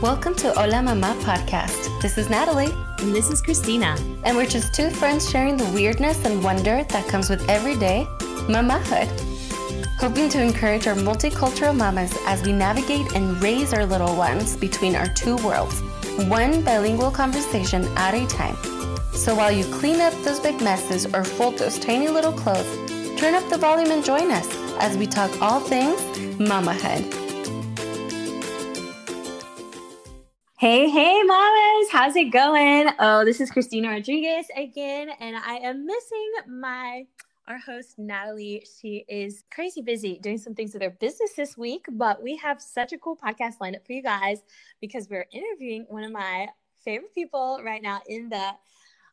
Welcome to Hola Mama podcast. This is Natalie. And this is Christina. And we're just two friends sharing the weirdness and wonder that comes with everyday mamahood. Hoping to encourage our multicultural mamas as we navigate and raise our little ones between our two worlds, one bilingual conversation at a time. So while you clean up those big messes or fold those tiny little clothes, turn up the volume and join us as we talk all things mamahood. Hey, hey, mamas, how's it going? Oh, this is Christina Rodriguez again, and I am missing my our host Natalie. She is crazy busy doing some things with her business this week, but we have such a cool podcast lineup for you guys because we're interviewing one of my favorite people right now in the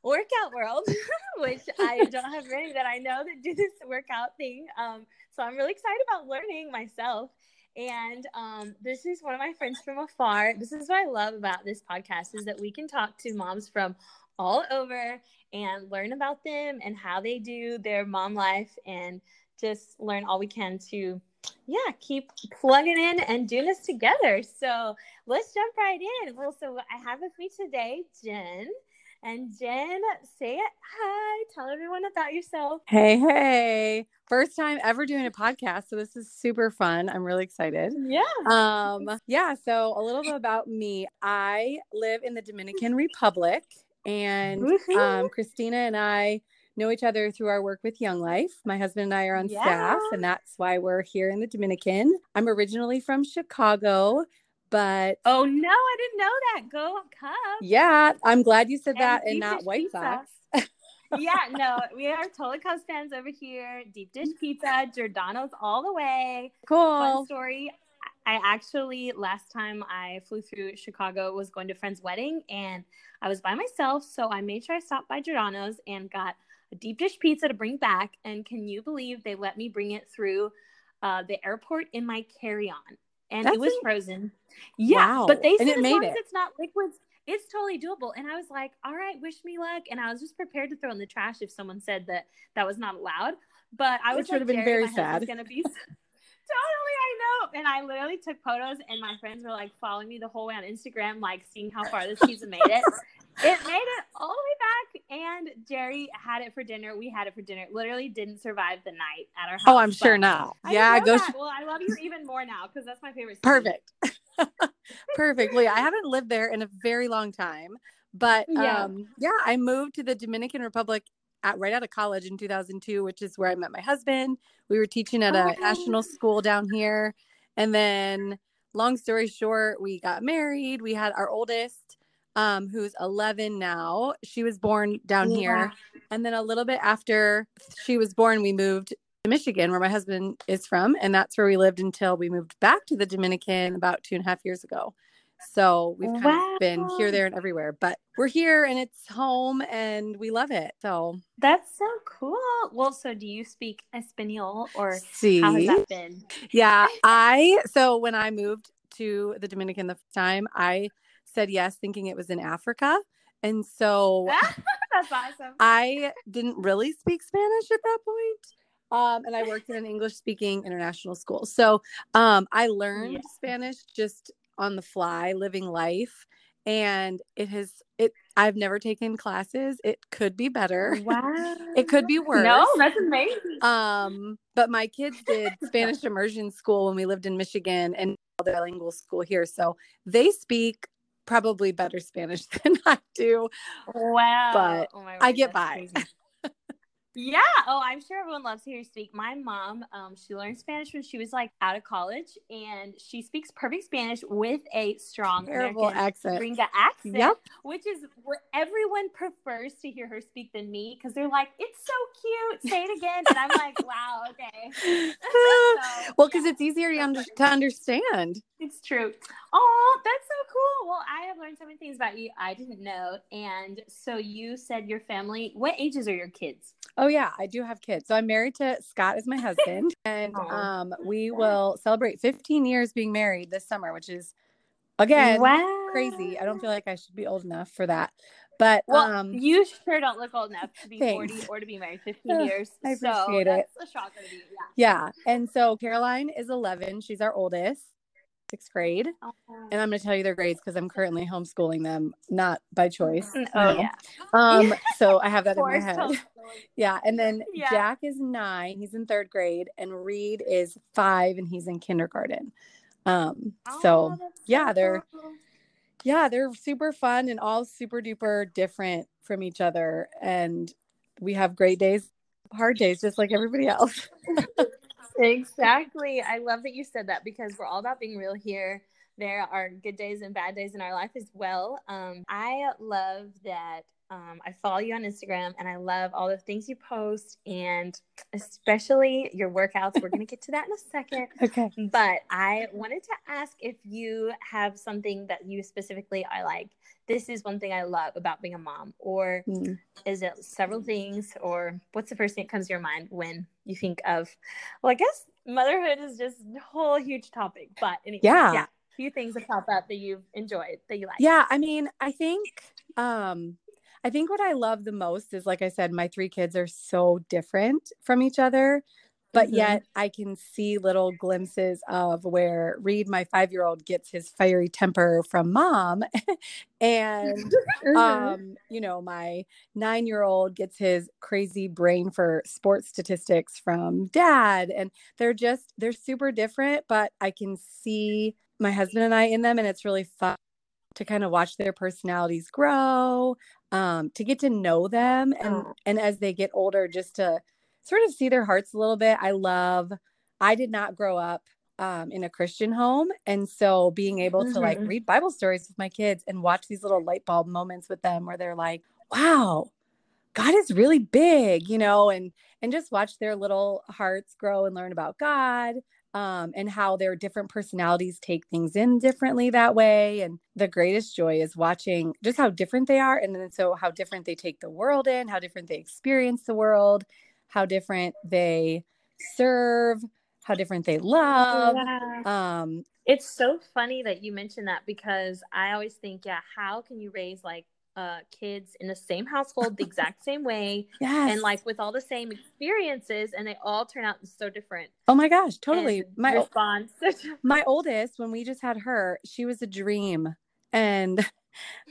workout world, which I don't have many that I know that do this workout thing. Um, so I'm really excited about learning myself. And um, this is one of my friends from afar. This is what I love about this podcast is that we can talk to moms from all over and learn about them and how they do their mom life and just learn all we can to yeah keep plugging in and doing this together. So let's jump right in. Well so i have with me today jen and Jen, say it. Hi. Tell everyone about yourself. Hey, hey. First time ever doing a podcast. So this is super fun. I'm really excited. Yeah. Um, yeah. So a little bit about me. I live in the Dominican Republic and um, Christina and I know each other through our work with Young Life. My husband and I are on yeah. staff, and that's why we're here in the Dominican. I'm originally from Chicago, but oh no, I didn't know that. Go Cubs. Yeah, I'm glad you said and that and not White. Sox. yeah, no, we are totally Cubs fans over here. Deep dish pizza, Giordano's all the way. Cool. Fun story. I actually last time I flew through Chicago was going to a friend's wedding and I was by myself, so I made sure I stopped by Giordano's and got a deep dish pizza to bring back. And can you believe they let me bring it through uh, the airport in my carry-on? And That's it was frozen. Yeah, wow. but they said and it as made long it. as it's not liquids, it's totally doable. And I was like, all right, wish me luck. And I was just prepared to throw in the trash if someone said that that was not allowed. But I was Which like, would have been very sad. It's Gonna be totally, I know. And I literally took photos, and my friends were like following me the whole way on Instagram, like seeing how far this pizza made it. It made it all the way back, and Jerry had it for dinner. We had it for dinner. Literally didn't survive the night at our house. Oh, I'm sure not. I yeah, go. Sh- well, I love you even more now because that's my favorite. Perfect. Perfectly. I haven't lived there in a very long time, but yeah. um, yeah, I moved to the Dominican Republic at, right out of college in 2002, which is where I met my husband. We were teaching at a oh. national school down here, and then, long story short, we got married. We had our oldest um, who's 11 now. She was born down yeah. here. And then a little bit after she was born, we moved to Michigan, where my husband is from. And that's where we lived until we moved back to the Dominican about two and a half years ago. So we've kind wow. of been here, there, and everywhere, but we're here and it's home and we love it. So that's so cool. Well, so do you speak Espanol or See? how has that been? Yeah, I so when I moved to the Dominican the time, I said yes, thinking it was in Africa. And so that's awesome. I didn't really speak Spanish at that point. Um, and I worked in an English speaking international school. So um, I learned yeah. Spanish just on the fly, living life. And it has, it, I've never taken classes. It could be better. Wow. it could be worse. No, that's amazing. Um, but my kids did Spanish immersion school when we lived in Michigan and bilingual school here. So they speak probably better Spanish than I do. Wow. But oh I get by. Yeah. Oh, I'm sure everyone loves to hear you speak. My mom, um, she learned Spanish when she was like out of college, and she speaks perfect Spanish with a strong Terrible American accent, Gringa accent, yep. which is what everyone prefers to hear her speak than me because they're like, "It's so cute." Say it again, and I'm like, "Wow, okay." so, well, because yeah. it's easier to, under- to understand. It's true. Oh, that's so cool. Well, I have learned so many things about you I didn't know. And so you said your family, what ages are your kids? Oh yeah, I do have kids. So I'm married to Scott as my husband and um we will celebrate 15 years being married this summer, which is again wow. crazy. I don't feel like I should be old enough for that. But well, um you sure don't look old enough to be thanks. 40 or to be married 15 years. I appreciate so it. That's a shocker to me. Yeah. yeah. And so Caroline is 11. She's our oldest sixth grade. Oh. And I'm going to tell you their grades because I'm currently homeschooling them, not by choice. Mm, oh, no. yeah. Um, so I have that in my head. yeah. And then yeah. Jack is nine, he's in third grade, and Reed is five and he's in kindergarten. Um, oh, so yeah, they're cool. yeah, they're super fun and all super duper different from each other. And we have great days, hard days, just like everybody else. Exactly. I love that you said that because we're all about being real here. There are good days and bad days in our life as well. Um, I love that um, I follow you on Instagram and I love all the things you post and especially your workouts. We're going to get to that in a second. Okay. But I wanted to ask if you have something that you specifically I like this is one thing I love about being a mom? Or mm. is it several things? Or what's the first thing that comes to your mind when you think of, well, I guess motherhood is just a whole huge topic. But anyway, yeah. yeah a few things that pop up that you've enjoyed that you like. Yeah. I mean, I think, um, I think what I love the most is, like I said, my three kids are so different from each other but mm-hmm. yet I can see little glimpses of where Reed, my five year old, gets his fiery temper from mom. and, mm-hmm. um, you know, my nine year old gets his crazy brain for sports statistics from dad. And they're just, they're super different, but I can see my husband and I in them. And it's really fun to kind of watch their personalities grow, um, to get to know them. And, oh. and as they get older, just to, sort of see their hearts a little bit. I love, I did not grow up um, in a Christian home. And so being able mm-hmm. to like mm-hmm. read Bible stories with my kids and watch these little light bulb moments with them where they're like, wow, God is really big, you know, and and just watch their little hearts grow and learn about God. Um, and how their different personalities take things in differently that way. And the greatest joy is watching just how different they are. And then so how different they take the world in, how different they experience the world how different they serve, how different they love. Yeah. Um, it's so funny that you mentioned that because I always think, yeah, how can you raise like uh, kids in the same household the exact same way yes. and like with all the same experiences and they all turn out so different oh my gosh totally my response my oldest when we just had her she was a dream and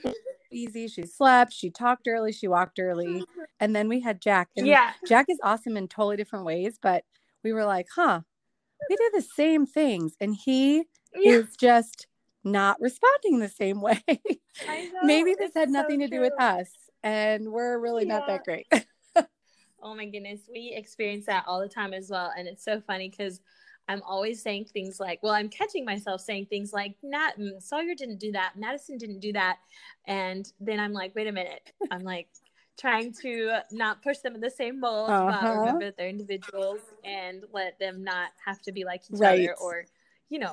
easy. She slept, she talked early, she walked early. Mm-hmm. And then we had Jack. And yeah. Jack is awesome in totally different ways, but we were like, huh, we did the same things. And he yeah. is just not responding the same way. Maybe this had nothing so to do with us. And we're really yeah. not that great. oh my goodness. We experience that all the time as well. And it's so funny because I'm always saying things like, well, I'm catching myself saying things like, Nat, mm, Sawyer didn't do that. Madison didn't do that. And then I'm like, wait a minute. I'm like trying to not push them in the same mold, uh-huh. but remember that they're individuals and let them not have to be like each right. other or, you know,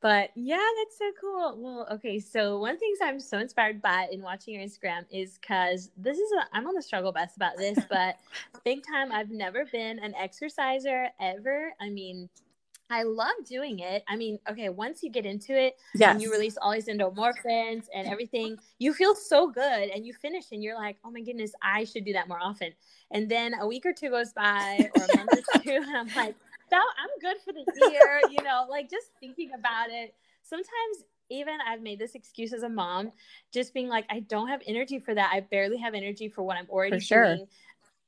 but yeah, that's so cool. Well, okay, so one of the things I'm so inspired by in watching your Instagram is because this is a I'm on the struggle bus about this, but big time I've never been an exerciser ever. I mean, I love doing it. I mean, okay, once you get into it yes. and you release all these endorphins and everything, you feel so good and you finish and you're like, oh my goodness, I should do that more often. And then a week or two goes by or a month or two, and I'm like, that I'm good for the year, you know, like just thinking about it. Sometimes even I've made this excuse as a mom, just being like, I don't have energy for that. I barely have energy for what I'm already sure. doing.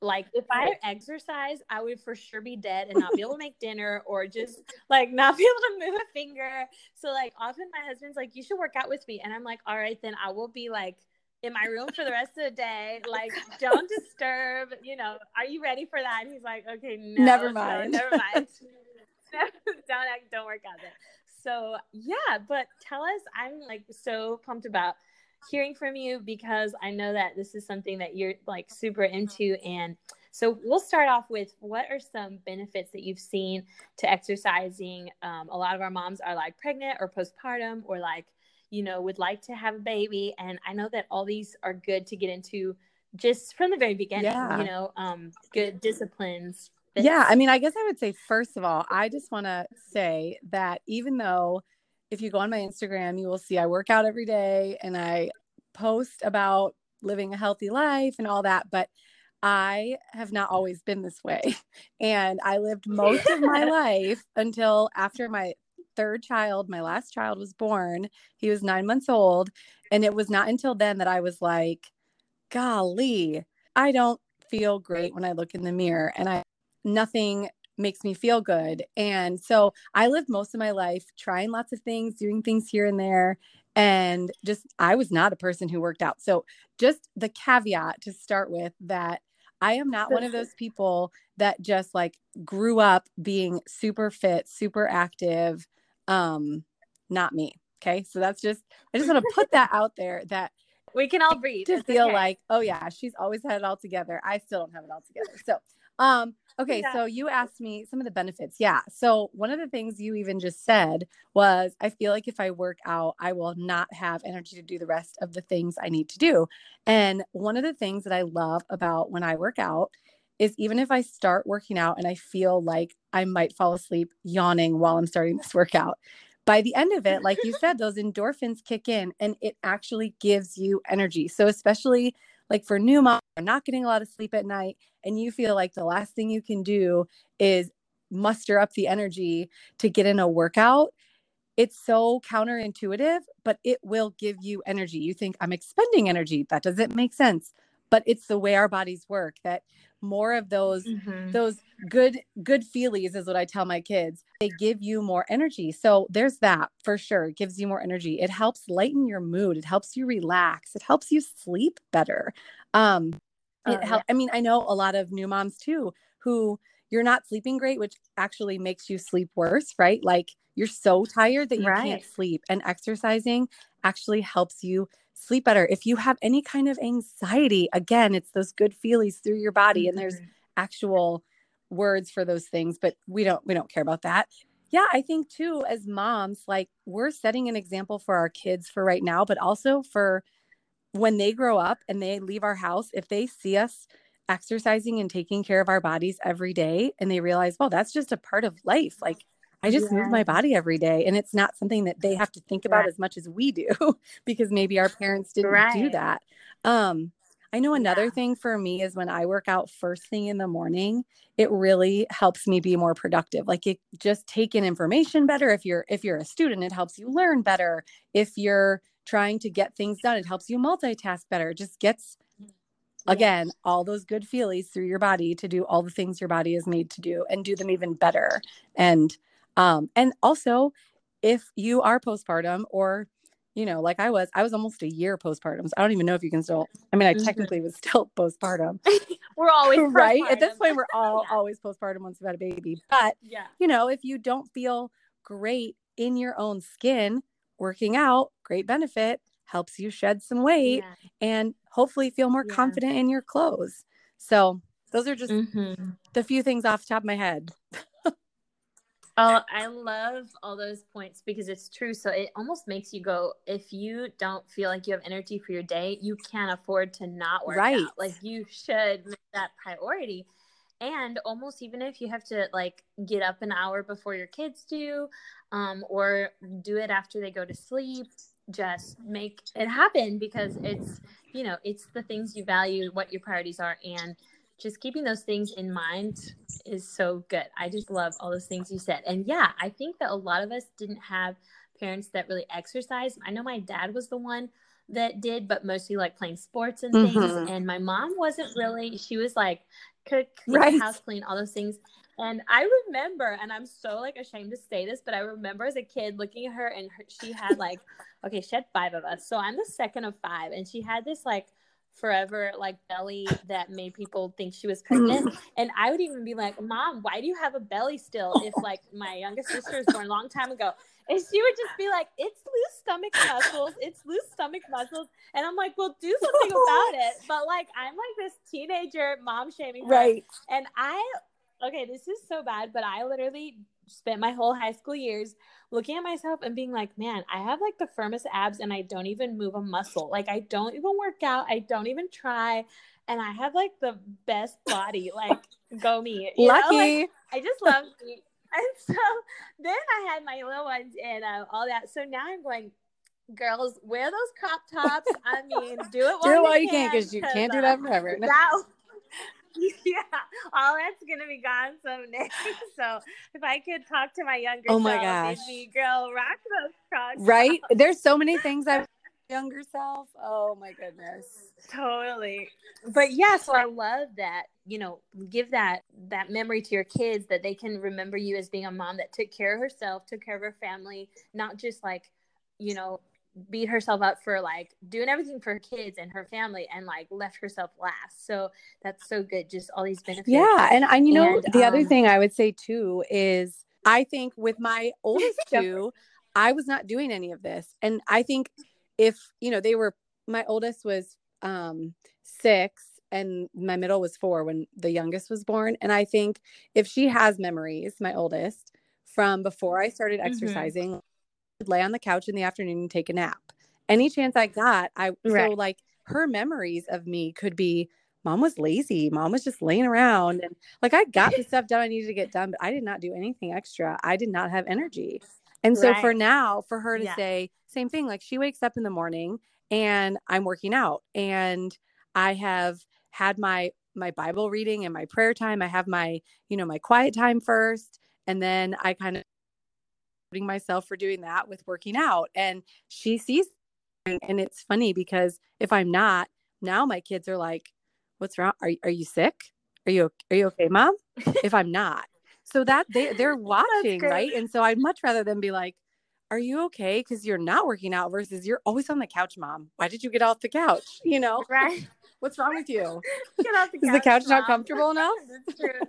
Like if I exercise, I would for sure be dead and not be able to make dinner or just like not be able to move a finger. So like often my husband's like, you should work out with me. And I'm like, all right, then I will be like in my room for the rest of the day. Like, don't disturb. You know, are you ready for that? And he's like, okay, no, never mind. never mind. don't act, don't work out there. So yeah, but tell us. I'm like so pumped about hearing from you because I know that this is something that you're like super into and. So we'll start off with what are some benefits that you've seen to exercising? Um, a lot of our moms are like pregnant or postpartum or like you know, would like to have a baby. And I know that all these are good to get into just from the very beginning, yeah. you know, um, good disciplines. Yeah. I mean, I guess I would say, first of all, I just want to say that even though if you go on my Instagram, you will see I work out every day and I post about living a healthy life and all that. But I have not always been this way. And I lived most of my life until after my third child, my last child was born. He was nine months old. And it was not until then that I was like, golly, I don't feel great when I look in the mirror and I nothing makes me feel good. And so I lived most of my life trying lots of things, doing things here and there. And just, I was not a person who worked out. So, just the caveat to start with that I am not one of those people that just like grew up being super fit, super active. Um, not me. Okay. So that's just, I just want to put that out there that we can all breathe to feel okay. like, oh yeah, she's always had it all together. I still don't have it all together. So, um, okay, yeah. so you asked me some of the benefits. Yeah. So one of the things you even just said was I feel like if I work out, I will not have energy to do the rest of the things I need to do. And one of the things that I love about when I work out is even if I start working out and I feel like I might fall asleep yawning while I'm starting this workout, by the end of it, like you said, those endorphins kick in and it actually gives you energy. So, especially like for new moms, not getting a lot of sleep at night, and you feel like the last thing you can do is muster up the energy to get in a workout. It's so counterintuitive, but it will give you energy. You think I'm expending energy. That doesn't make sense. But it's the way our bodies work that more of those mm-hmm. those good good feelies is what I tell my kids. They give you more energy. So there's that for sure. It gives you more energy. It helps lighten your mood. It helps you relax. It helps you sleep better. Um it oh, help, yeah. I mean, I know a lot of new moms too who you're not sleeping great, which actually makes you sleep worse, right? Like you're so tired that you right. can't sleep. And exercising actually helps you sleep better. If you have any kind of anxiety, again, it's those good feelings through your body and there's mm-hmm. actual words for those things, but we don't we don't care about that. Yeah, I think too as moms, like we're setting an example for our kids for right now, but also for when they grow up and they leave our house, if they see us exercising and taking care of our bodies every day and they realize, well, that's just a part of life. Like I just yeah. move my body every day. And it's not something that they have to think about right. as much as we do because maybe our parents didn't right. do that. Um, I know another yeah. thing for me is when I work out first thing in the morning, it really helps me be more productive. Like it just take in information better. If you're if you're a student, it helps you learn better. If you're trying to get things done, it helps you multitask better. It just gets again all those good feelings through your body to do all the things your body is made to do and do them even better. And um, and also, if you are postpartum or you know, like I was, I was almost a year postpartum. So I don't even know if you can still. I mean, I mm-hmm. technically was still postpartum. we're always right at this point. We're all yeah. always postpartum once we've had a baby. But yeah, you know, if you don't feel great in your own skin, working out, great benefit, helps you shed some weight yeah. and hopefully feel more yeah. confident in your clothes. So those are just mm-hmm. the few things off the top of my head. Oh, I love all those points because it's true. So it almost makes you go, if you don't feel like you have energy for your day, you can't afford to not work right. out. Like you should make that priority. And almost even if you have to like get up an hour before your kids do, um, or do it after they go to sleep, just make it happen because it's, you know, it's the things you value, what your priorities are, and just keeping those things in mind is so good. I just love all those things you said. And yeah, I think that a lot of us didn't have parents that really exercise. I know my dad was the one that did, but mostly like playing sports and things. Mm-hmm. And my mom wasn't really, she was like, cook, right. house clean, all those things. And I remember, and I'm so like ashamed to say this, but I remember as a kid looking at her and her, she had like, okay, she had five of us. So I'm the second of five. And she had this like forever like belly that made people think she was pregnant. and I would even be like, Mom, why do you have a belly still? If like my youngest sister was born a long time ago. And she would just be like, It's loose stomach muscles, it's loose stomach muscles. And I'm like, Well, do something about it. But like I'm like this teenager mom shaming her. Right. And I okay, this is so bad, but I literally spent my whole high school years looking at myself and being like, man, I have like the firmest abs and I don't even move a muscle. Like I don't even work out. I don't even try. And I have like the best body. Like go me. You Lucky. Like, I just love me. And so then I had my little ones and uh, all that. So now I'm going, girls, wear those crop tops. I mean, do it while do it while you, can because you can't do that forever. That, yeah, all that's gonna be gone someday. so if I could talk to my younger oh my self, gosh, girl, rock those crocs. Right? There's so many things I younger self. Oh my goodness. Totally. But yeah, so I love that, you know, give that that memory to your kids that they can remember you as being a mom that took care of herself, took care of her family, not just like, you know, beat herself up for like doing everything for her kids and her family and like left herself last. So that's so good. Just all these benefits. Yeah. And I, you know, And, the other um, thing I would say too is I think with my oldest two, I was not doing any of this. And I think if, you know, they were, my oldest was um, six and my middle was four when the youngest was born. And I think if she has memories, my oldest, from before I started Mhm. exercising, I'd lay on the couch in the afternoon and take a nap. Any chance I got, I so like her memories of me could be mom was lazy. Mom was just laying around and like I got the stuff done I needed to get done, but I did not do anything extra. I did not have energy. And so for now, for her to Yeah. say, same thing, like she wakes up in the morning and I'm working out and I have had my my Bible reading and my prayer time. I have my, you know, my quiet time first. And then I kind of myself for doing that with working out. And she sees and it's funny because if I'm not, now my kids are like, What's wrong? Are are you sick? Are you are you okay, mom? if I'm not. So that they they're watching, right? And so I'd much rather them be like, Are you okay? Because you're not working out versus you're always on the couch, mom. Why did you get off the couch? You know, Right. what's wrong with you? Get off the Is the couch not comfortable enough? That's true.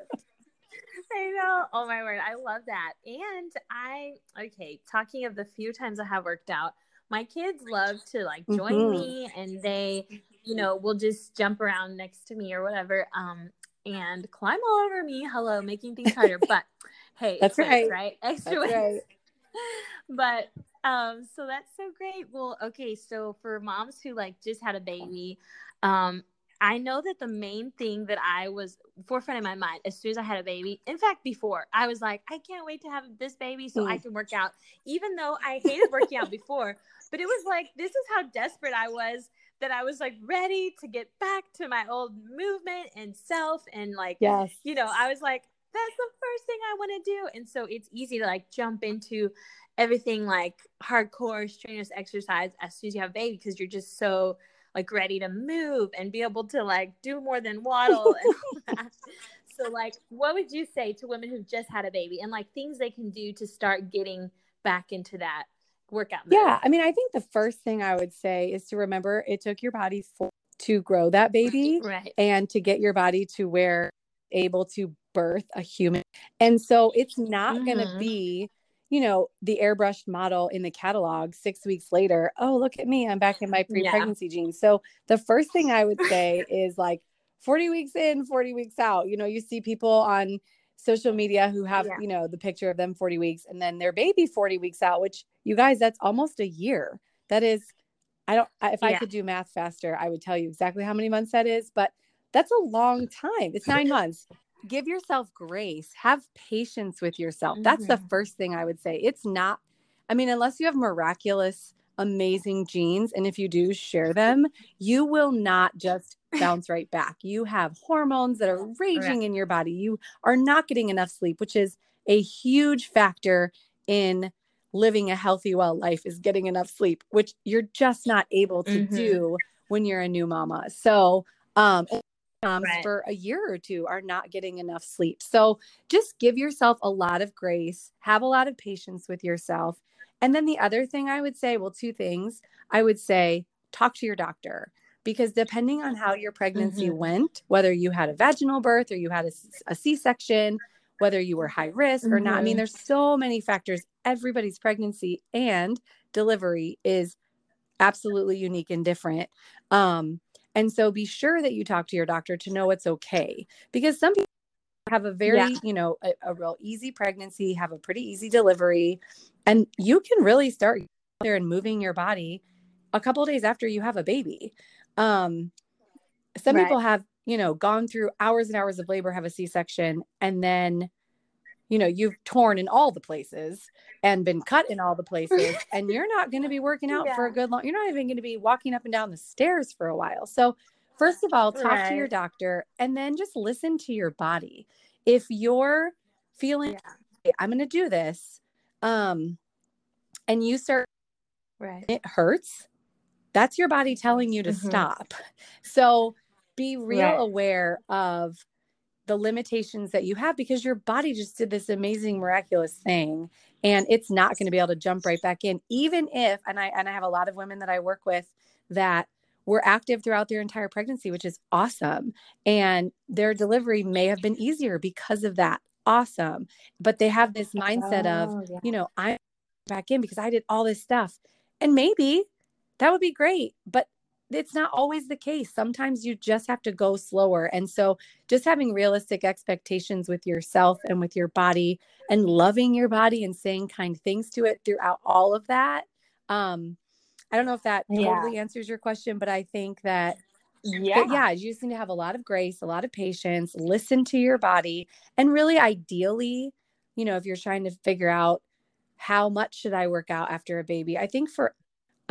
I know. Oh my word. I love that. And I okay, talking of the few times I have worked out, my kids love to like join Mhm. me and they, you know, will just jump around next to me or whatever. Um and climb all over me. Hello, making things harder. But hey, That's right. right? Extra That's weight. right. but um so that's so great well okay so for moms who like just had a baby um i know that the main thing that i was forefront in my mind as soon as i had a baby in fact before i was like i can't wait to have this baby so i Mm. can work out even though i hated working out before but it was like this is how desperate i was that i was like ready to get back to my old movement and self and like Yes. you know, I was like, that's the first thing I want to do. And so it's easy to like jump into everything like hardcore strenuous exercise as soon as you have a baby because you're just so like ready to move and be able to like do more than waddle and all that. So like what would you say to women who've just had a baby and like things they can do to start getting back into that workout mode? Yeah, I mean, I think the first thing I would say is to remember it took your body for, to grow that baby Right. and to get your body to where able to birth a human. And so it's not going to mm-hmm. be, you know, the airbrushed model in the catalog 6 weeks later, oh, look at me, I'm back in my pre-pregnancy jeans. So the first thing I would say is like 40 weeks in, 40 weeks out. You know, you see people on social media who have, Yeah. you know, the picture of them 40 weeks and then their baby 40 weeks out, which you guys, that's almost a year. That is, I don't, if I could do math faster, I would tell you exactly how many months that is, but that's a long time. It's nine months. Give yourself grace, have patience with yourself. That's the Mhm. first thing I would say. It's not, I mean, unless you have miraculous, amazing genes, and if you do share them, you will not just bounce right back. You have hormones that are raging in your body. You are not getting enough sleep, which is a huge factor in living a healthy, well life is getting enough sleep, which you're just not able to Mhm. do when you're a new mama. So, um, moms Right. for a year or two are not getting enough sleep. So, just give yourself a lot of grace, have a lot of patience with yourself. And then the other thing I would say, well, two things I would say, talk to your doctor because depending on how your pregnancy Mhm. went, whether you had a vaginal birth or you had a, a C-section, whether you were high risk or not. I mean, Mhm. there's so many factors. Everybody's pregnancy and delivery is absolutely unique and different. Um, and so be sure that you talk to your doctor to know it's okay because some people have a very, Yeah. you know, a, a real easy pregnancy, have a pretty easy delivery, and you can really start there and moving your body a couple days after you have a baby. Um, some Right. people have, you know, gone through hours and hours of labor, have a C section, and then, you know, you've torn in all the places and been cut in all the places, and you're not going to be working out for a good long. You're not even going to be walking up and down the stairs for a while. So, first of all, talk right. to your doctor and then just listen to your body. If you're feeling, yeah. I'm going to do this, um, and you start, right, it hurts. That's your body telling you to mm-hmm. stop. So be real right. aware of the limitations that you have because your body just did this amazing miraculous thing and it's not going to be able to jump right back in. Even if and I and I have a lot of women that I work with that were active throughout their entire pregnancy which is awesome and their delivery may have been easier because of that. Awesome. But they have this mindset oh, of yeah. you know I'm back in because I did all this stuff and maybe that would be great but it's not always the case. Sometimes you just have to go slower. And so, just having realistic expectations with yourself and with your body and loving your body and saying kind things to it throughout all of that. Um, I don't know if that totally answers your question, but I think that yeah. yeah, you just need to have a lot of grace, a lot of patience, listen to your body, and really ideally, you know, if you're trying to figure out how much should I work out after a baby, I think for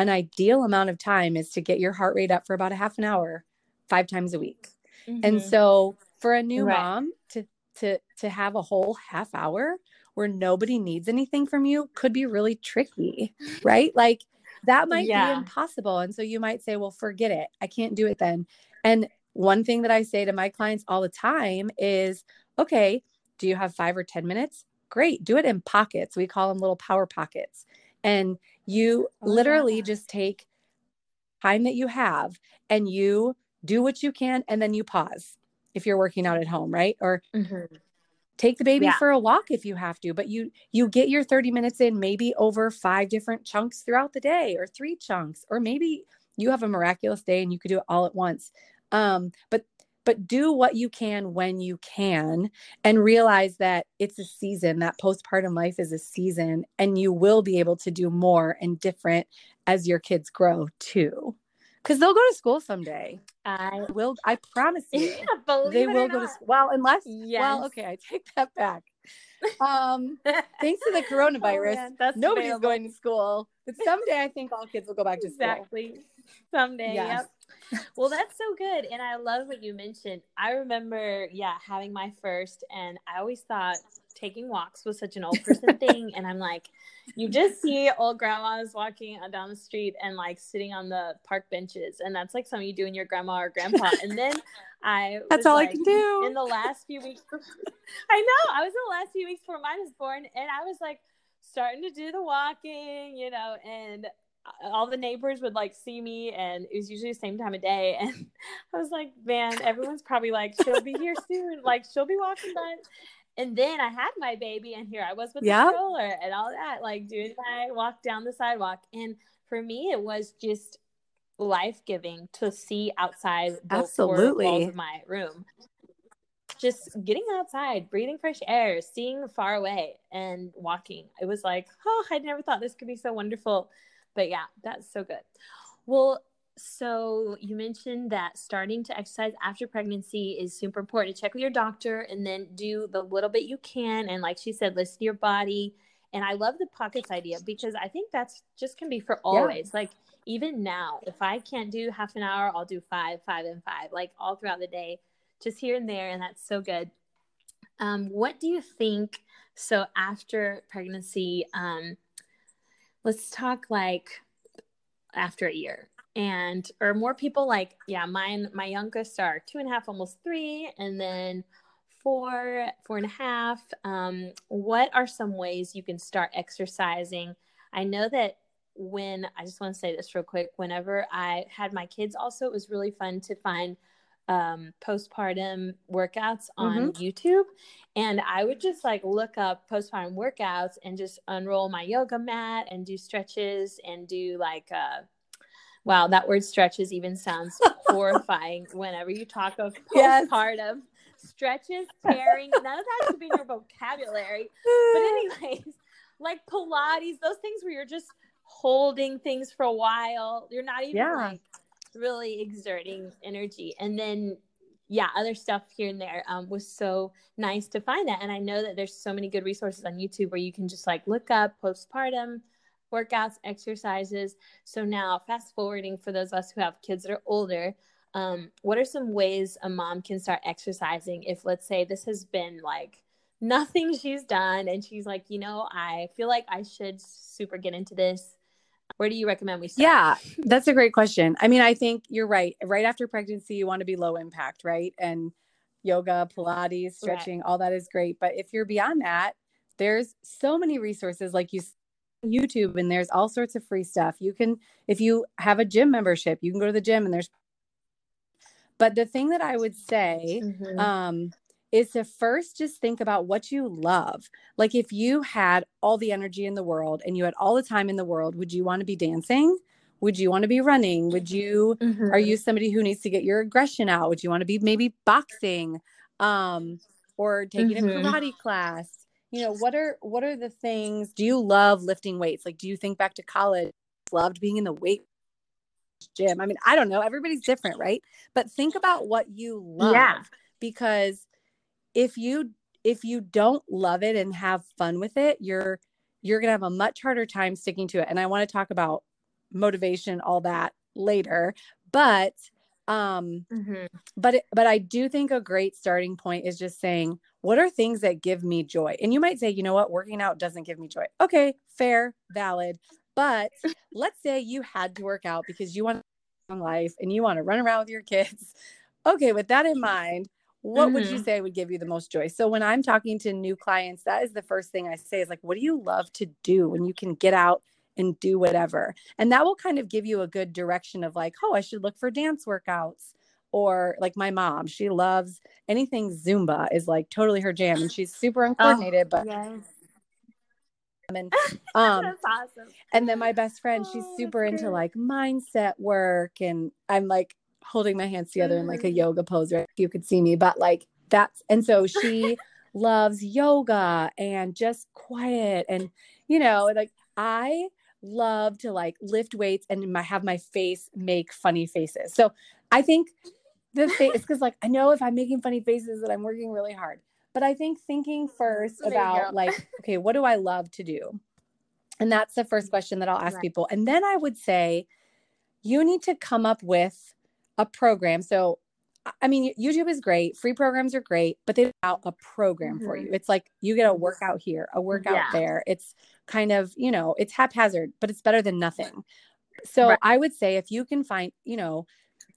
an ideal amount of time is to get your heart rate up for about a half an hour five times a week. Mm-hmm. and so for a new right. mom to to to have a whole half hour where nobody needs anything from you could be really tricky right? Like that might yeah. be impossible. And so you might say well forget it. I can't do it then. And one thing that i say to my clients all the time is okay do you have 5 or 10 minutes? Great do it in pockets. We call them little power pockets and you literally just take time that you have and you do what you can and then you pause if you're working out at home, right? Or mm-hmm. take the baby yeah. for a walk if you have to, but you you get your 30 minutes in maybe over five different chunks throughout the day or three chunks or maybe you have a miraculous day and you could do it all at once. Um, but but do what you can when you can and realize that it's a season that postpartum life is a season and you will be able to do more and different as your kids grow too because they'll go to school someday i will i promise you yeah, they will go not. to school well unless yes. well okay i take that back um thanks to the coronavirus oh, nobody's available. going to school but someday i think all kids will go back to school exactly someday yes. yep well, that's so good. And I love what you mentioned. I remember, yeah, having my first, and I always thought taking walks was such an old person thing. And I'm like, you just see old grandmas walking down the street and like sitting on the park benches. And that's like something you do in your grandma or grandpa. And then I That's all like, I can do. In the last few weeks, I know, I was in the last few weeks before mine was born. And I was like, starting to do the walking, you know, and uh, all the neighbors would like see me and it was usually the same time of day and i was like man everyone's probably like she'll be here soon like she'll be walking by. And then i had my baby and here i was with the stroller and all that like doing my walk down the sidewalk and for me it was just life-giving to see outside the Absolutely. walls of my room just getting outside, breathing fresh air, seeing far away, and walking. It was like, oh, I never thought this could be so wonderful but yeah, that's so good. Well, so you mentioned that starting to exercise after pregnancy is super important. Check with your doctor and then do the little bit you can. And like she said, listen to your body. And I love the pockets idea because I think that's just can be for always. Yeah. Like even now, if I can't do half an hour, I'll do five, five, and five, like all throughout the day, just here and there. And that's so good. Um, what do you think? So after pregnancy, um, let's talk like after a year and or more people like yeah mine my youngest are two and a half almost three and then four four and a half um, what are some ways you can start exercising i know that when i just want to say this real quick whenever i had my kids also it was really fun to find um, postpartum workouts on mm-hmm. YouTube. And I would just like look up postpartum workouts and just unroll my yoga mat and do stretches and do like, uh, wow, that word stretches even sounds horrifying whenever you talk of postpartum. Yes. Stretches, tearing, none of that should be in your vocabulary. But, anyways, like Pilates, those things where you're just holding things for a while. You're not even yeah. like really exerting energy. And then, yeah, other stuff here and there um, was so nice to find that. And I know that there's so many good resources on YouTube where you can just like look up postpartum workouts, exercises. So now, fast forwarding for those of us who have kids that are older, um, what are some ways a mom can start exercising if, let's say, this has been like nothing she's done and she's like, you know, I feel like I should super get into this. Where do you recommend we start? Yeah, that's a great question. I mean, I think you're right. Right after pregnancy, you want to be low impact, right? And yoga, Pilates, stretching, right. all that is great. But if you're beyond that, there's so many resources like you YouTube and there's all sorts of free stuff. You can if you have a gym membership, you can go to the gym and there's but the thing that I would say mm-hmm. um is to first just think about what you love. Like if you had all the energy in the world and you had all the time in the world, would you want to be dancing? Would you want to be running? Would you mm-hmm. are you somebody who needs to get your aggression out? Would you want to be maybe boxing um or taking mm-hmm. a karate class? You know, what are what are the things do you love lifting weights? Like do you think back to college loved being in the weight gym? I mean, I don't know, everybody's different, right? But think about what you love yeah. because if you if you don't love it and have fun with it, you're you're going to have a much harder time sticking to it. And I want to talk about motivation all that later, but um mm-hmm. but it, but I do think a great starting point is just saying what are things that give me joy? And you might say, you know what, working out doesn't give me joy. Okay, fair, valid. But let's say you had to work out because you want a life and you want to run around with your kids. Okay, with that in mind, what mm-hmm. would you mm-hmm. say would give you the most joy so when i'm talking to new clients that is the first thing i say is like what do you love to do when you can get out and do whatever and that will kind of give you a good direction of like oh i should look for dance workouts or like my mom she loves anything zumba is like totally her jam and she's super oh, uncoordinated oh, but yes. and um awesome. and then my best friend she's oh, super into like mindset work and i'm like holding my hands together in like a mm-hmm. yoga pose, right? You could see me, but like that's, and so she loves yoga and just quiet. And, you know, like I love to like lift weights and my, have my face make funny faces. So I think the is because like I know if I'm making funny faces that I'm working really hard. But I think thinking first there about like, okay, what do I love to do? And that's the first question that I'll ask right. people. And then I would say, you need to come up with a program. So, I mean, YouTube is great. Free programs are great, but they out a program mm-hmm. for you. It's like you get a workout here, a workout yeah. there. It's kind of, you know, it's haphazard, but it's better than nothing. So right. I would say if you can find, you know,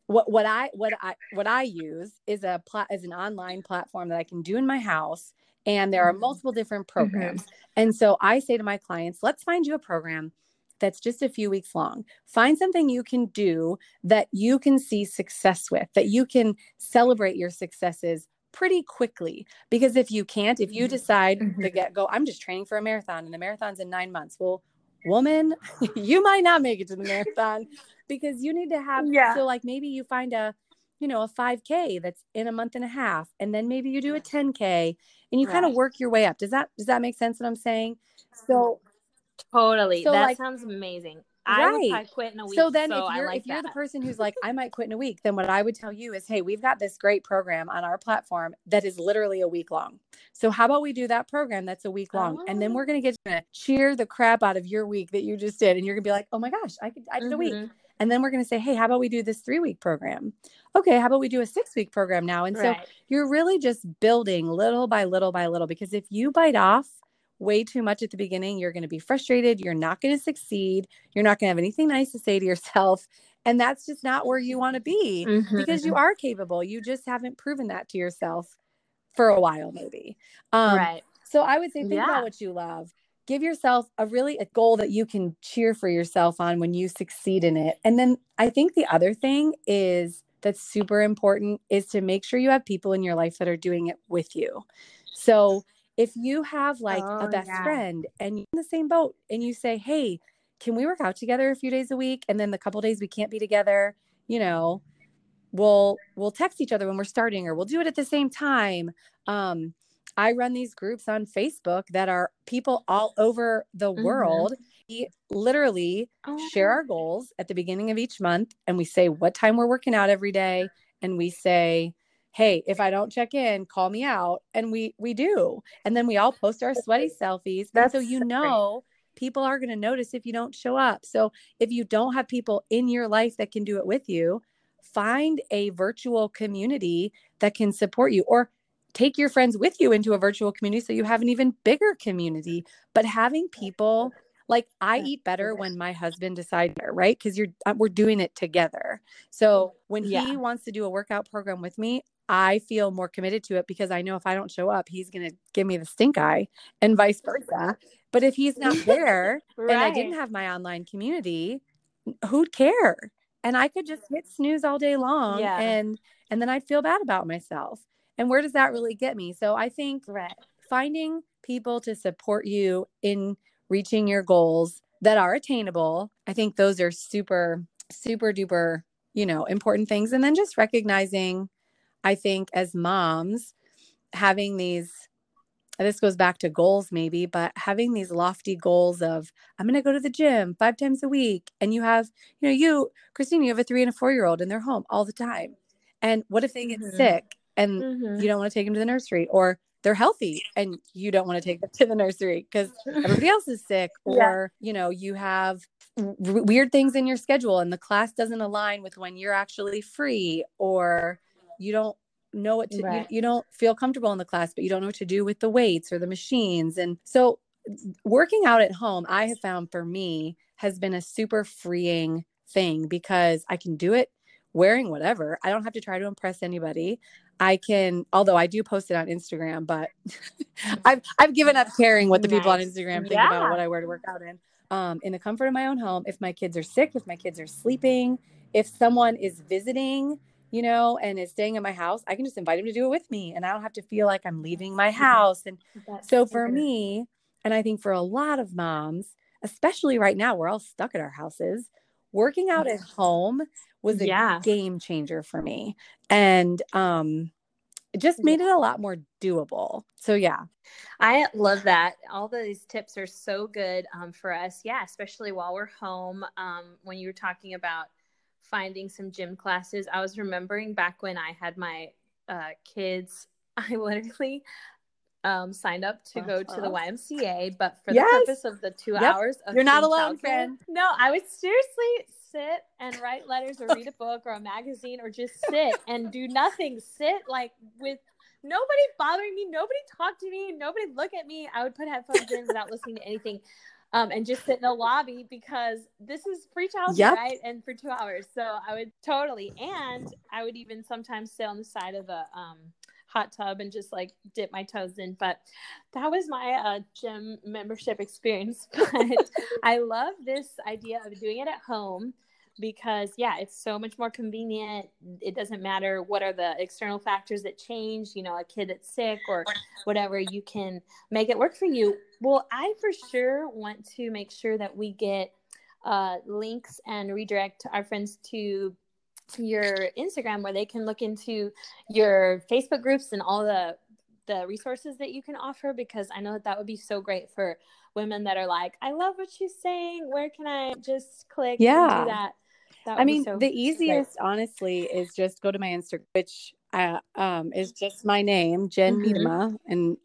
what what I what I what I use is a plat is an online platform that I can do in my house and there are mm-hmm. multiple different mm-hmm. programs. Mm-hmm. And so I say to my clients, let's find you a program that's just a few weeks long. Find something you can do that you can see success with, that you can celebrate your successes pretty quickly. Because if you can't, if you mm-hmm. decide mm-hmm. to get go, I'm just training for a marathon and the marathon's in nine months. Well, woman, you might not make it to the marathon because you need to have yeah. so like maybe you find a you know a 5k that's in a month and a half and then maybe you do a 10k and you right. kind of work your way up does that does that make sense what i'm saying so Totally. So that like, sounds amazing. I right. would quit in a week. So then so if you're like if you're the person who's like, I might quit in a week, then what I would tell you is, hey, we've got this great program on our platform that is literally a week long. So how about we do that program that's a week long? Oh. And then we're gonna get you to cheer the crap out of your week that you just did. And you're gonna be like, oh my gosh, I could I did mm-hmm. a week. Mm-hmm. And then we're going to say, hey, how about we do this three week program? Okay, how about we do a six week program now? And right. so you're really just building little by little by little because if you bite off way too much at the beginning, you're going to be frustrated. You're not going to succeed. You're not going to have anything nice to say to yourself. And that's just not where you want to be mm-hmm. because you are capable. You just haven't proven that to yourself for a while, maybe. Um, right. So I would say think yeah. about what you love. Give yourself a really a goal that you can cheer for yourself on when you succeed in it. And then I think the other thing is that's super important is to make sure you have people in your life that are doing it with you. So if you have like oh, a best yeah. friend and you're in the same boat and you say, Hey, can we work out together a few days a week? And then the couple days we can't be together, you know, we'll we'll text each other when we're starting or we'll do it at the same time. Um, I run these groups on Facebook that are people all over the mm-hmm. world. We literally oh. share our goals at the beginning of each month and we say what time we're working out every day and we say hey if i don't check in call me out and we we do and then we all post our sweaty selfies That's and so you know people are going to notice if you don't show up so if you don't have people in your life that can do it with you find a virtual community that can support you or take your friends with you into a virtual community so you have an even bigger community but having people like i eat better when my husband decides right? Because you're uh, we're doing it together. So when yeah. he wants to do a workout program with me i feel more committed to it because i know if i don't show up he's going to give me the stink eye and vice versa but if he's not there right. and i didn't have my online community who'd care and i could just hit snooze all day long yeah. and and then i'd feel bad about myself and where does that really get me so i think right. finding people to support you in reaching your goals that are attainable i think those are super super duper you know important things and then just recognizing i think as moms having these this goes back to goals maybe but having these lofty goals of i'm going to go to the gym five times a week and you have you know you christine you have a three and a four year old and they're home all the time and what if they get mm-hmm. sick and mm-hmm. you don't want to take them to the nursery or they're healthy and you don't want to take them to the nursery because everybody else is sick or yeah. you know you have weird things in your schedule and the class doesn't align with when you're actually free or you don't know what to right. you, you don't feel comfortable in the class but you don't know what to do with the weights or the machines and so working out at home i have found for me has been a super freeing thing because i can do it wearing whatever i don't have to try to impress anybody I can, although I do post it on Instagram, but I've I've given up caring what the nice. people on Instagram think yeah. about what I wear to work out in. Um, in the comfort of my own home, if my kids are sick, if my kids are sleeping, if someone is visiting, you know, and is staying at my house, I can just invite him to do it with me, and I don't have to feel like I'm leaving my house. And That's so for me, and I think for a lot of moms, especially right now, we're all stuck at our houses. Working out at home was a yeah. game changer for me. And um it just made it a lot more doable. So yeah. I love that. All these tips are so good um, for us. Yeah, especially while we're home. Um, when you were talking about finding some gym classes, I was remembering back when I had my uh, kids, I literally um, signed up to go to the uh-huh. YMCA, but for yes. the purpose of the two yep. hours of you're not alone, friend. No, I would seriously sit and write letters or read a book or a magazine or just sit and do nothing. Sit like with nobody bothering me, nobody talk to me, nobody look at me. I would put headphones in without listening to anything. Um, and just sit in the lobby because this is free childcare, yep. right? And for two hours. So I would totally, and I would even sometimes sit on the side of the um, hot tub and just like dip my toes in. But that was my uh, gym membership experience. But I love this idea of doing it at home because yeah it's so much more convenient it doesn't matter what are the external factors that change you know a kid that's sick or whatever you can make it work for you well i for sure want to make sure that we get uh, links and redirect our friends to your Instagram where they can look into your Facebook groups and all the the resources that you can offer because I know that that would be so great for women that are like, I love what she's saying. Where can I just click yeah. do that? That I mean, so the easiest, great. honestly, is just go to my Instagram, which uh, um, is just my name, Jen mm and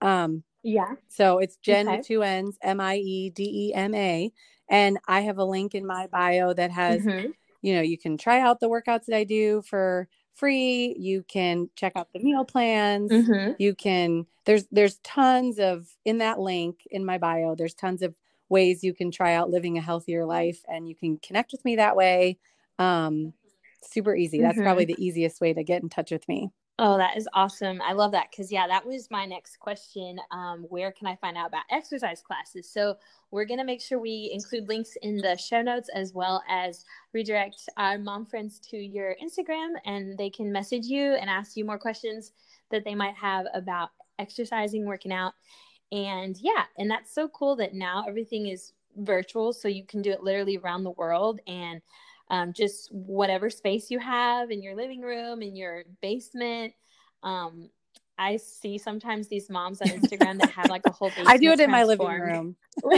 um, yeah. So it's Jen okay. with two N's, M I E D E M A, and I have a link in my bio that has. Mm-hmm you know, you can try out the workouts that I do for free. You can check out the meal plans. Mm-hmm. You can there's there's tons of in that link in my bio, there's tons of ways you can try out living a healthier life and you can connect with me that way. Um super easy. That's mm-hmm. probably the easiest way to get in touch with me. Oh, that is awesome. I love that because, yeah, that was my next question. Um, where can I find out about exercise classes? So, we're going to make sure we include links in the show notes as well as redirect our mom friends to your Instagram and they can message you and ask you more questions that they might have about exercising, working out. And yeah, and that's so cool that now everything is virtual. So, you can do it literally around the world. And um, just whatever space you have in your living room, in your basement. Um, I see sometimes these moms on Instagram that have like a whole. I do it in my living room.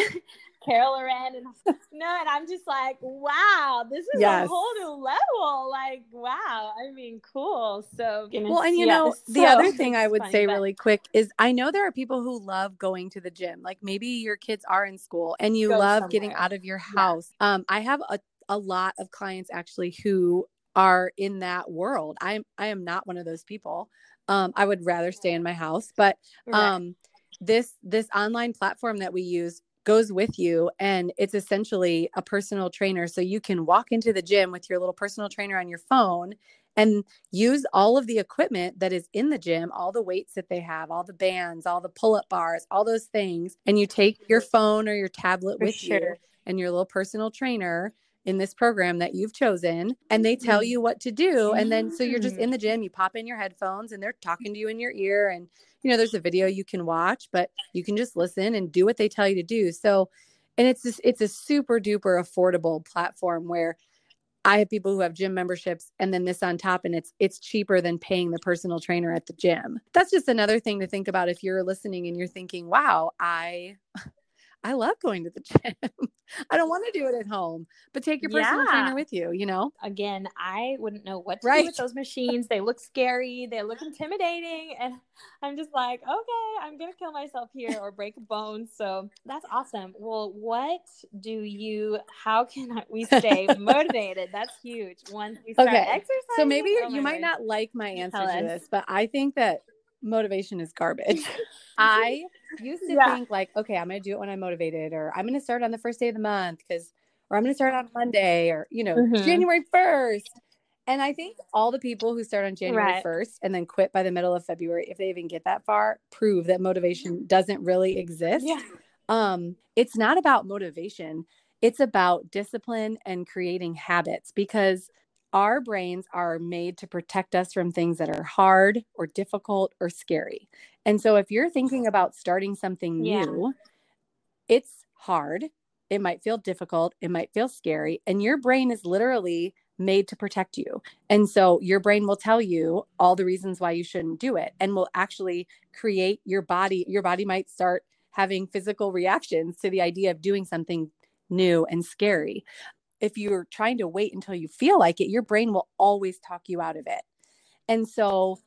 Carol Loren and no, and I'm just like, wow, this is yes. a whole new level. Like, wow, I mean, cool. So, well, and you yeah, know, the so, other thing I would funny, say but... really quick is I know there are people who love going to the gym. Like maybe your kids are in school and you love somewhere. getting out of your house. Yeah. Um, I have a a lot of clients actually who are in that world. I'm I am not one of those people. Um, I would rather stay in my house, but um, this this online platform that we use goes with you and it's essentially a personal trainer so you can walk into the gym with your little personal trainer on your phone and use all of the equipment that is in the gym, all the weights that they have, all the bands, all the pull up bars, all those things. And you take your phone or your tablet For with sure. you and your little personal trainer in this program that you've chosen and they tell mm-hmm. you what to do and then so you're just in the gym you pop in your headphones and they're talking to you in your ear and you know there's a video you can watch but you can just listen and do what they tell you to do. So and it's just, it's a super duper affordable platform where I have people who have gym memberships and then this on top and it's it's cheaper than paying the personal trainer at the gym. That's just another thing to think about if you're listening and you're thinking, "Wow, I I love going to the gym. I don't want to do it at home, but take your personal Yeah. trainer with you, you know? Again, I wouldn't know what to do with those machines. They look scary. They look intimidating, and I'm just like, okay, I'm gonna kill myself here or break a bone. So that's awesome. Well, what do you? How can we stay motivated? That's huge. Once we start Okay. exercising. So maybe oh you might word. not like my answer Tell to us. this, but I think that motivation is garbage. I used to Yeah. think like, okay, I'm going to do it when I'm motivated or I'm going to start on the first day of the month cuz or I'm going to start on Monday or you know, Mhm. January 1st. And I think all the people who start on January Right. 1st and then quit by the middle of February if they even get that far, prove that motivation doesn't really exist Yeah. um it's not about motivation it's about discipline and creating habits because our brains are made to protect us from things that are hard or difficult or scary and so if you're thinking about starting something Yeah. new it's hard it might feel difficult it might feel scary and your brain is literally made to protect you and so your brain will tell you all the reasons why you shouldn't do it and will actually create your body your body might start having physical reactions to the idea of doing something new and scary. If you're trying to wait until you feel like it, your brain will always talk you out of it. And so,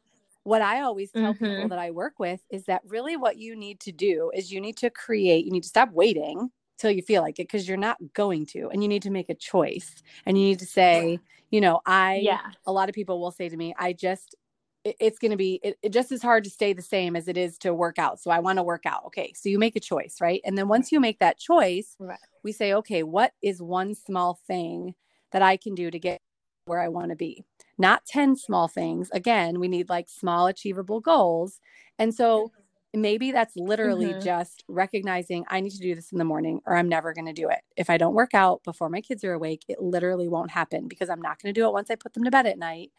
what I always tell people Mhm. that I work with is that really what you need to do is you need to create, you need to stop waiting till you feel like it because you're not going to, and you need to make a choice. And you need to say, you know, I, Yeah. a lot of people will say to me, I just, it- it's going to be it, it just as hard to stay the same as it is to work out. So I want to work out. Okay. So you make a choice, right? And then once you make that choice, Right. we say, okay, what is one small thing that I can do to get where I want to be? Not 10 small things. Again, we need like small, achievable goals. And so maybe that's literally Mhm. just recognizing I need to do this in the morning or I'm never going to do it. If I don't work out before my kids are awake, it literally won't happen because I'm not going to do it once I put them to bed at night.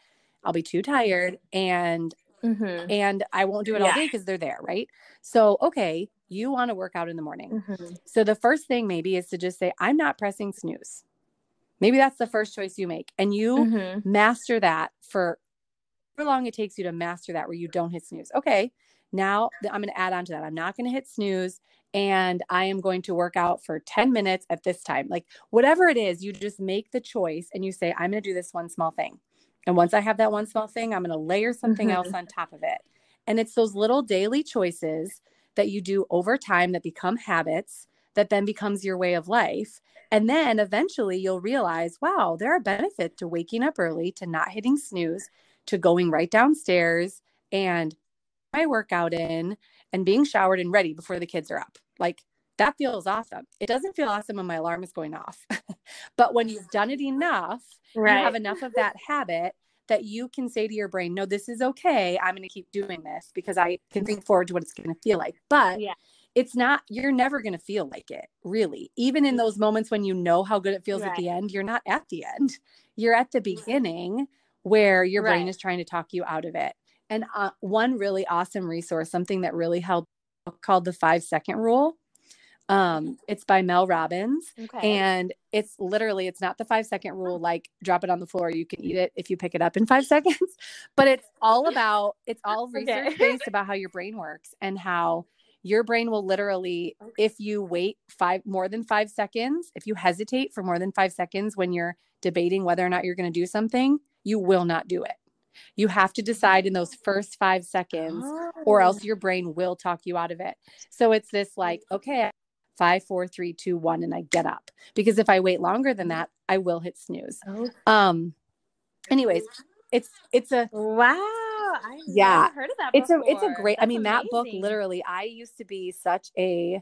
I'll be too tired and Mhm. and I won't do it all day because they're there, right? So, okay, you want to work out in the morning. Mhm. So the first thing maybe is to just say, I'm not pressing snooze. Maybe that's the first choice you make. And you Mhm. master that for however long it takes you to master that where you don't hit snooze. Okay. Now I'm going to add on to that. I'm not going to hit snooze and I am going to work out for 10 minutes at this time. Like whatever it is, you just make the choice and you say, I'm going to do this one small thing. And once I have that one small thing, I'm going to layer something Mhm. else on top of it. And it's those little daily choices that you do over time that become habits that then becomes your way of life. And then eventually you'll realize, wow, there are benefits to waking up early, to not hitting snooze, to going right downstairs and my workout in and being showered and ready before the kids are up. Like that feels awesome. It doesn't feel awesome when my alarm is going off. but when you've done it enough, you have enough of that habit that you can say to your brain, no, this is okay. I'm going to keep doing this because I can think forward to what it's going to feel like. But Yeah. it's not, you're never going to feel like it, really. Even in those moments when you know how good it feels at the end, you're not at the end. You're at the beginning where your brain is trying to talk you out of it. And uh, one really awesome resource, something that really helped, called the five second rule. Um, it's by Mel Robbins Okay. and it's literally it's not the five second rule like drop it on the floor you can eat it if you pick it up in five seconds but it's all about it's all research based about how your brain works and how your brain will literally if you wait five more than five seconds if you hesitate for more than five seconds when you're debating whether or not you're going to do something you will not do it you have to decide in those first five seconds or Oh. else your brain will talk you out of it. So it's this like, okay, five, four, three, two, one, and I get up. Because if I wait longer than that, I will hit snooze. Oh, Um, Anyways, it's it's a wow. I yeah heard of that. It's before. a it's a great. That's I mean, amazing. that book literally. I used to be such a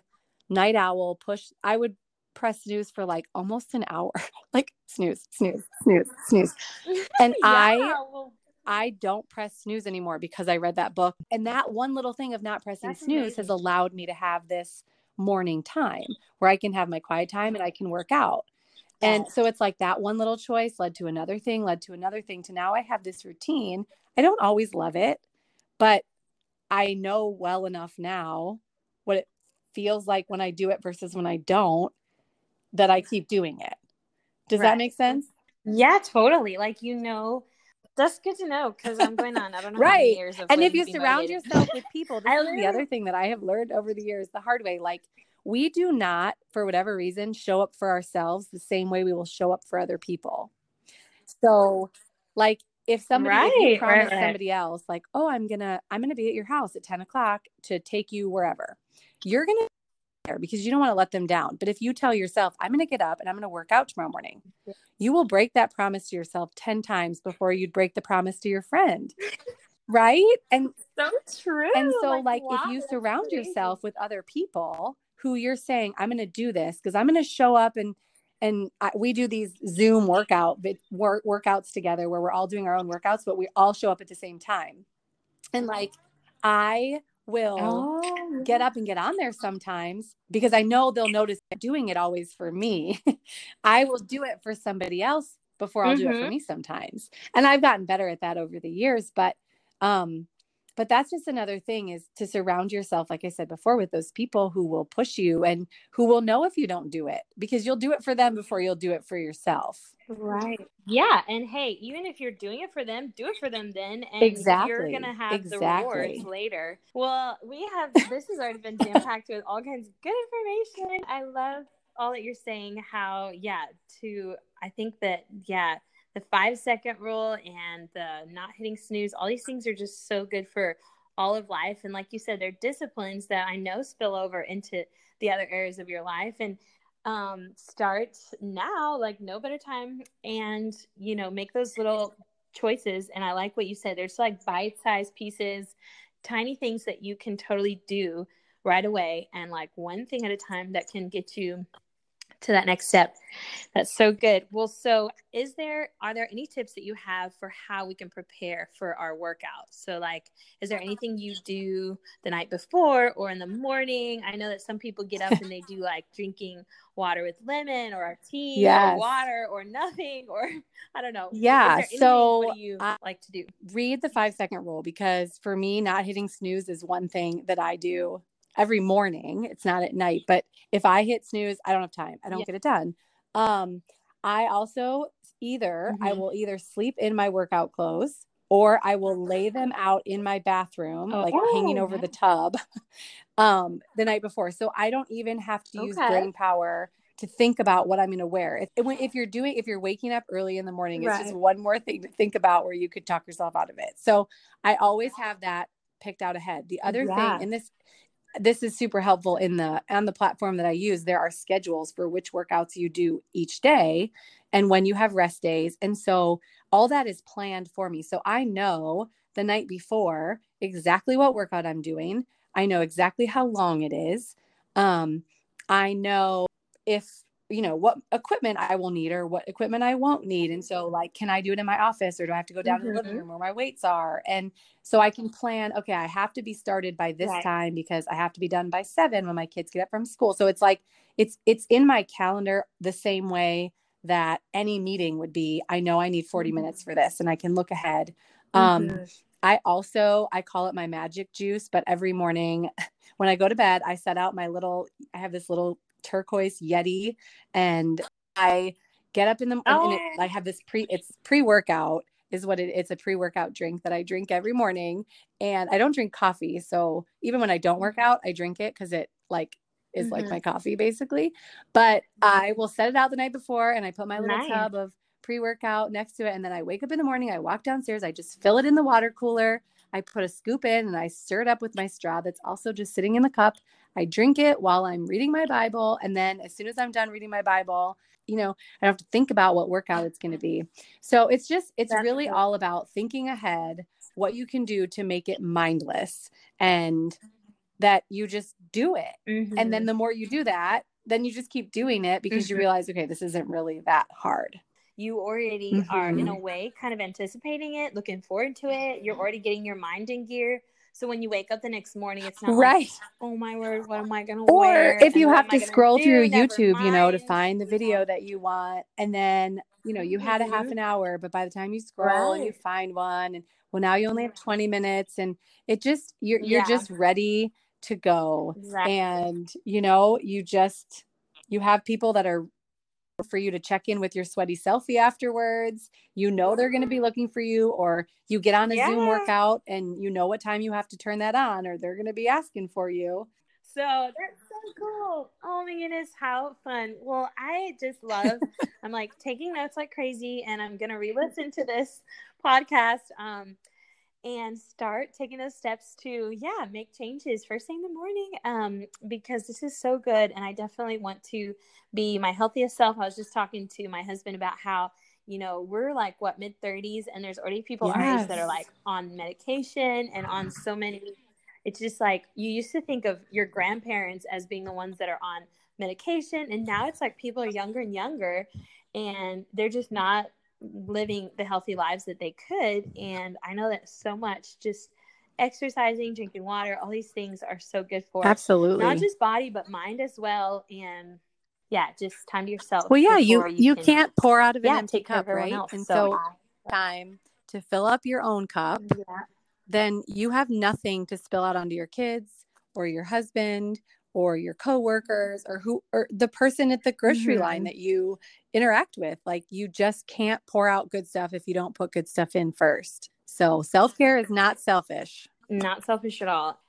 night owl. Push. I would press snooze for like almost an hour. like snooze, snooze, snooze, snooze. And Yeah, I well, I don't press snooze anymore because I read that book. And that one little thing of not pressing snooze has allowed me to have this morning time where I can have my quiet time and I can work out. And so it's like that one little choice led to another thing, led to another thing to now I have this routine. I don't always love it, but I know well enough now what it feels like when I do it versus when I don't that I keep doing it. Does that make sense? yeah, totally. Like you know, that's good to know because I'm going on. I don't know how many Right. years of and if you surround motivated. yourself with people, this is the other thing that I have learned over the years the hard way. Like, we do not, for whatever reason, show up for ourselves the same way we will show up for other people. So, like, if somebody, if you Right, right, promise somebody else, like, oh, I'm gonna, I'm gonna be at your house at 10 o'clock to take you wherever, you're gonna there because you don't want to let them down. But if you tell yourself, I'm gonna get up and I'm gonna work out tomorrow morning, you will break that promise to yourself 10 times before you'd break the promise to your friend. Right. And so true. and so, like, wow, if you surround yourself with other people who you're saying, "I'm going to do this because I'm going to show up and and I, we do these Zoom workout work workouts together where we're all doing our own workouts, but we all show up at the same time. And like, I will Oh, get up and get on there sometimes because I know they'll notice doing it always for me. I will do it for somebody else before I'll do it for Mhm. me sometimes. And I've gotten better at that over the years, but um but that's just another thing is to surround yourself like I said before with those people who will push you and who will know if you don't do it because you'll do it for them before you'll do it for yourself. Right. Yeah. And hey, even if you're doing it for them, do it for them then. And Exactly. you're going to have the rewards later. Well, we have, this has already been jam packed with all kinds of good information. I love all that you're saying. How, yeah, to, I think that, yeah, the five second rule and the not hitting snooze, all these things are just so good for all of life. And like you said, they're disciplines that I know spill over into the other areas of your life. And um start now like no better time and you know make those little choices and i like what you said there's like bite-sized pieces tiny things that you can totally do right away and like one thing at a time that can get you to that next step. That's so good. Well so is there are there any tips that you have for how we can prepare for our workout? So like is there anything you do the night before or in the morning? I know that some people get up and they do like drinking water with lemon or tea Yes. or water or nothing or i don't know. Yeah, anything- so what do you I- like to do? read the five second rule because for me, not hitting snooze is one thing that I do every morning. It's not at night, but if I hit snooze, I don't have time. I don't Yeah. get it done. Um, I also either I Mhm. will either sleep in my workout clothes or I will lay them out in my bathroom, like hanging Oh, over the tub, um, the night before. So I don't even have to use Okay. brain power to think about what I'm going to wear. If, if you're doing, if you're waking up early in the morning, it's just one more thing to think about where you could talk yourself out of it. So I always have that picked out ahead. The other Yeah. thing, and this, this is super helpful in the on the platform that I use. There are schedules for which workouts you do each day, and when you have rest days, and so all that is planned for me. So I know the night before exactly what workout I'm doing. I know exactly how long it is. Um, I know if you know what equipment I will need or what equipment I won't need. And so, like, can I do it in my office or do I have to go down to the living Mhm. room where my weights are? And so I can plan, okay, I have to be started by this Right. time because I have to be done by seven when my kids get up from school. So it's like it's it's in my calendar the same way that any meeting would be. I know I need 40 Mhm. minutes for this and I can look ahead. Um, Mhm. I also I call it my magic juice, but every morning when I go to bed, I set out my little I have this little turquoise Yeti and I get up in the morning. Oh. I have this pre it's pre-workout is what it it's a pre-workout drink that I drink every morning and I don't drink coffee. So even when I don't work out, I drink it cuz it like is like Mhm. my coffee basically. But I will set it out the night before and I put my little Nice. tub of pre-workout next to it and then I wake up in the morning, I walk downstairs, I just fill it in the water cooler. I put a scoop in and I stir it up with my straw that's also just sitting in the cup. I drink it while I'm reading my Bible. And then as soon as I'm done reading my Bible, you know, I don't have to think about what workout it's going to be. So it's just, it's That's really cool. all about thinking ahead, what you can do to make it mindless and that you just do it. Mm-hmm. And then mm-hmm. the more you do that, then you just keep doing it because mm-hmm. you realize, okay, this isn't really that hard. You already mm-hmm. are, in a mm-hmm. way, kind of anticipating it, looking forward to it. You're already getting your mind in gear. So when you wake up the next morning, it's not right. Like, oh my word, what am I going to wear? Or if you have to scroll through YouTube, you know, to find the video that you want, and then you know you had a half mm-hmm. an hour, but by the time you scroll right. and you find one, and well now you only have 20 minutes, and it just you're you're yeah. just ready to go, exactly. and you know you just you have people that are for you to check in with your sweaty selfie afterwards. You know they're going to be looking for you, or you get on a yeah. Zoom workout and you know what time you have to turn that on, or they're going to be asking for you. So that's so cool. Oh my goodness, how fun. Well, I just love, I'm like taking notes like crazy, and I'm going to re listen to this podcast. Um, and start taking those steps to yeah make changes first thing in the morning um, because this is so good and i definitely want to be my healthiest self i was just talking to my husband about how you know we're like what mid 30s and there's already people yes. our age that are like on medication and on so many it's just like you used to think of your grandparents as being the ones that are on medication and now it's like people are younger and younger and they're just not living the healthy lives that they could. And I know that so much just exercising, drinking water, all these things are so good for absolutely not just body but mind as well. And yeah, just time to yourself. Well, yeah, you you, can, not pour out of an yeah, empty cup, right? Else. And so, so time to fill up your own cup. Yeah. Then you have nothing to spill out onto your kids or your husband or your coworkers or who or the person at the grocery mm-hmm. line that you interact with like you just can't pour out good stuff if you don't put good stuff in first. So self-care is not selfish. Not selfish at all.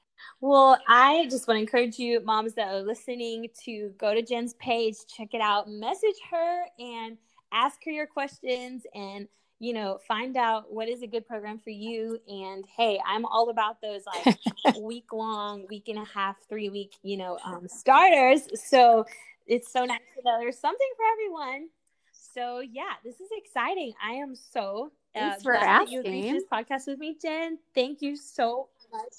Well i just want to encourage you moms that are listening to go to jen's page check it out message her and ask her your questions and you know, find out what is a good program for you. And hey, I'm all about those like week long, week and a half, three week, you know, um, starters. So it's so nice to know there's something for everyone. So yeah, this is exciting. I am so uh, Thanks for asking. you agreed this podcast with me, Jen. Thank you so much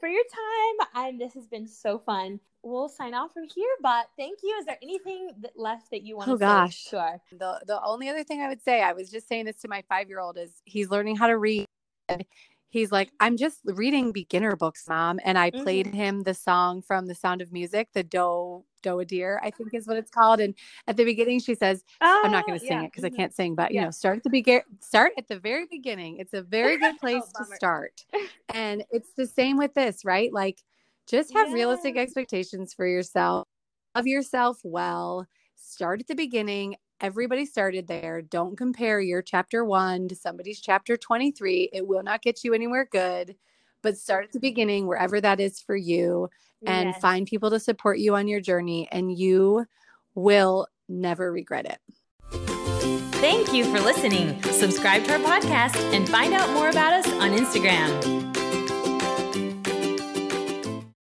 for your time. And this has been so fun we'll sign off from here. But thank you. Is there anything that left that you want oh, to gosh. say? Sure. The the only other thing I would say, I was just saying this to my five year old, is he's learning how to read. He's like, I'm just reading beginner books, mom. And I played mm-hmm. him the song from The Sound of Music, the Do Do a Deer, I think is what it's called. And at the beginning, she says, oh, I'm not going to sing yeah. it because I mm-hmm. can't sing, but you know, start at the begin, start at the very beginning. It's a very good oh, place oh, to start. And it's the same with this, right? Like just have realistic expectations for yourself. Love yourself well. Start at the beginning. Everybody started there. Don't compare your chapter one to somebody's chapter 23. It will not get you anywhere good, but start at the beginning, wherever that is for you, and yes. find people to support you on your journey, and you will never regret it. Thank you for listening. Subscribe to our podcast and find out more about us on Instagram.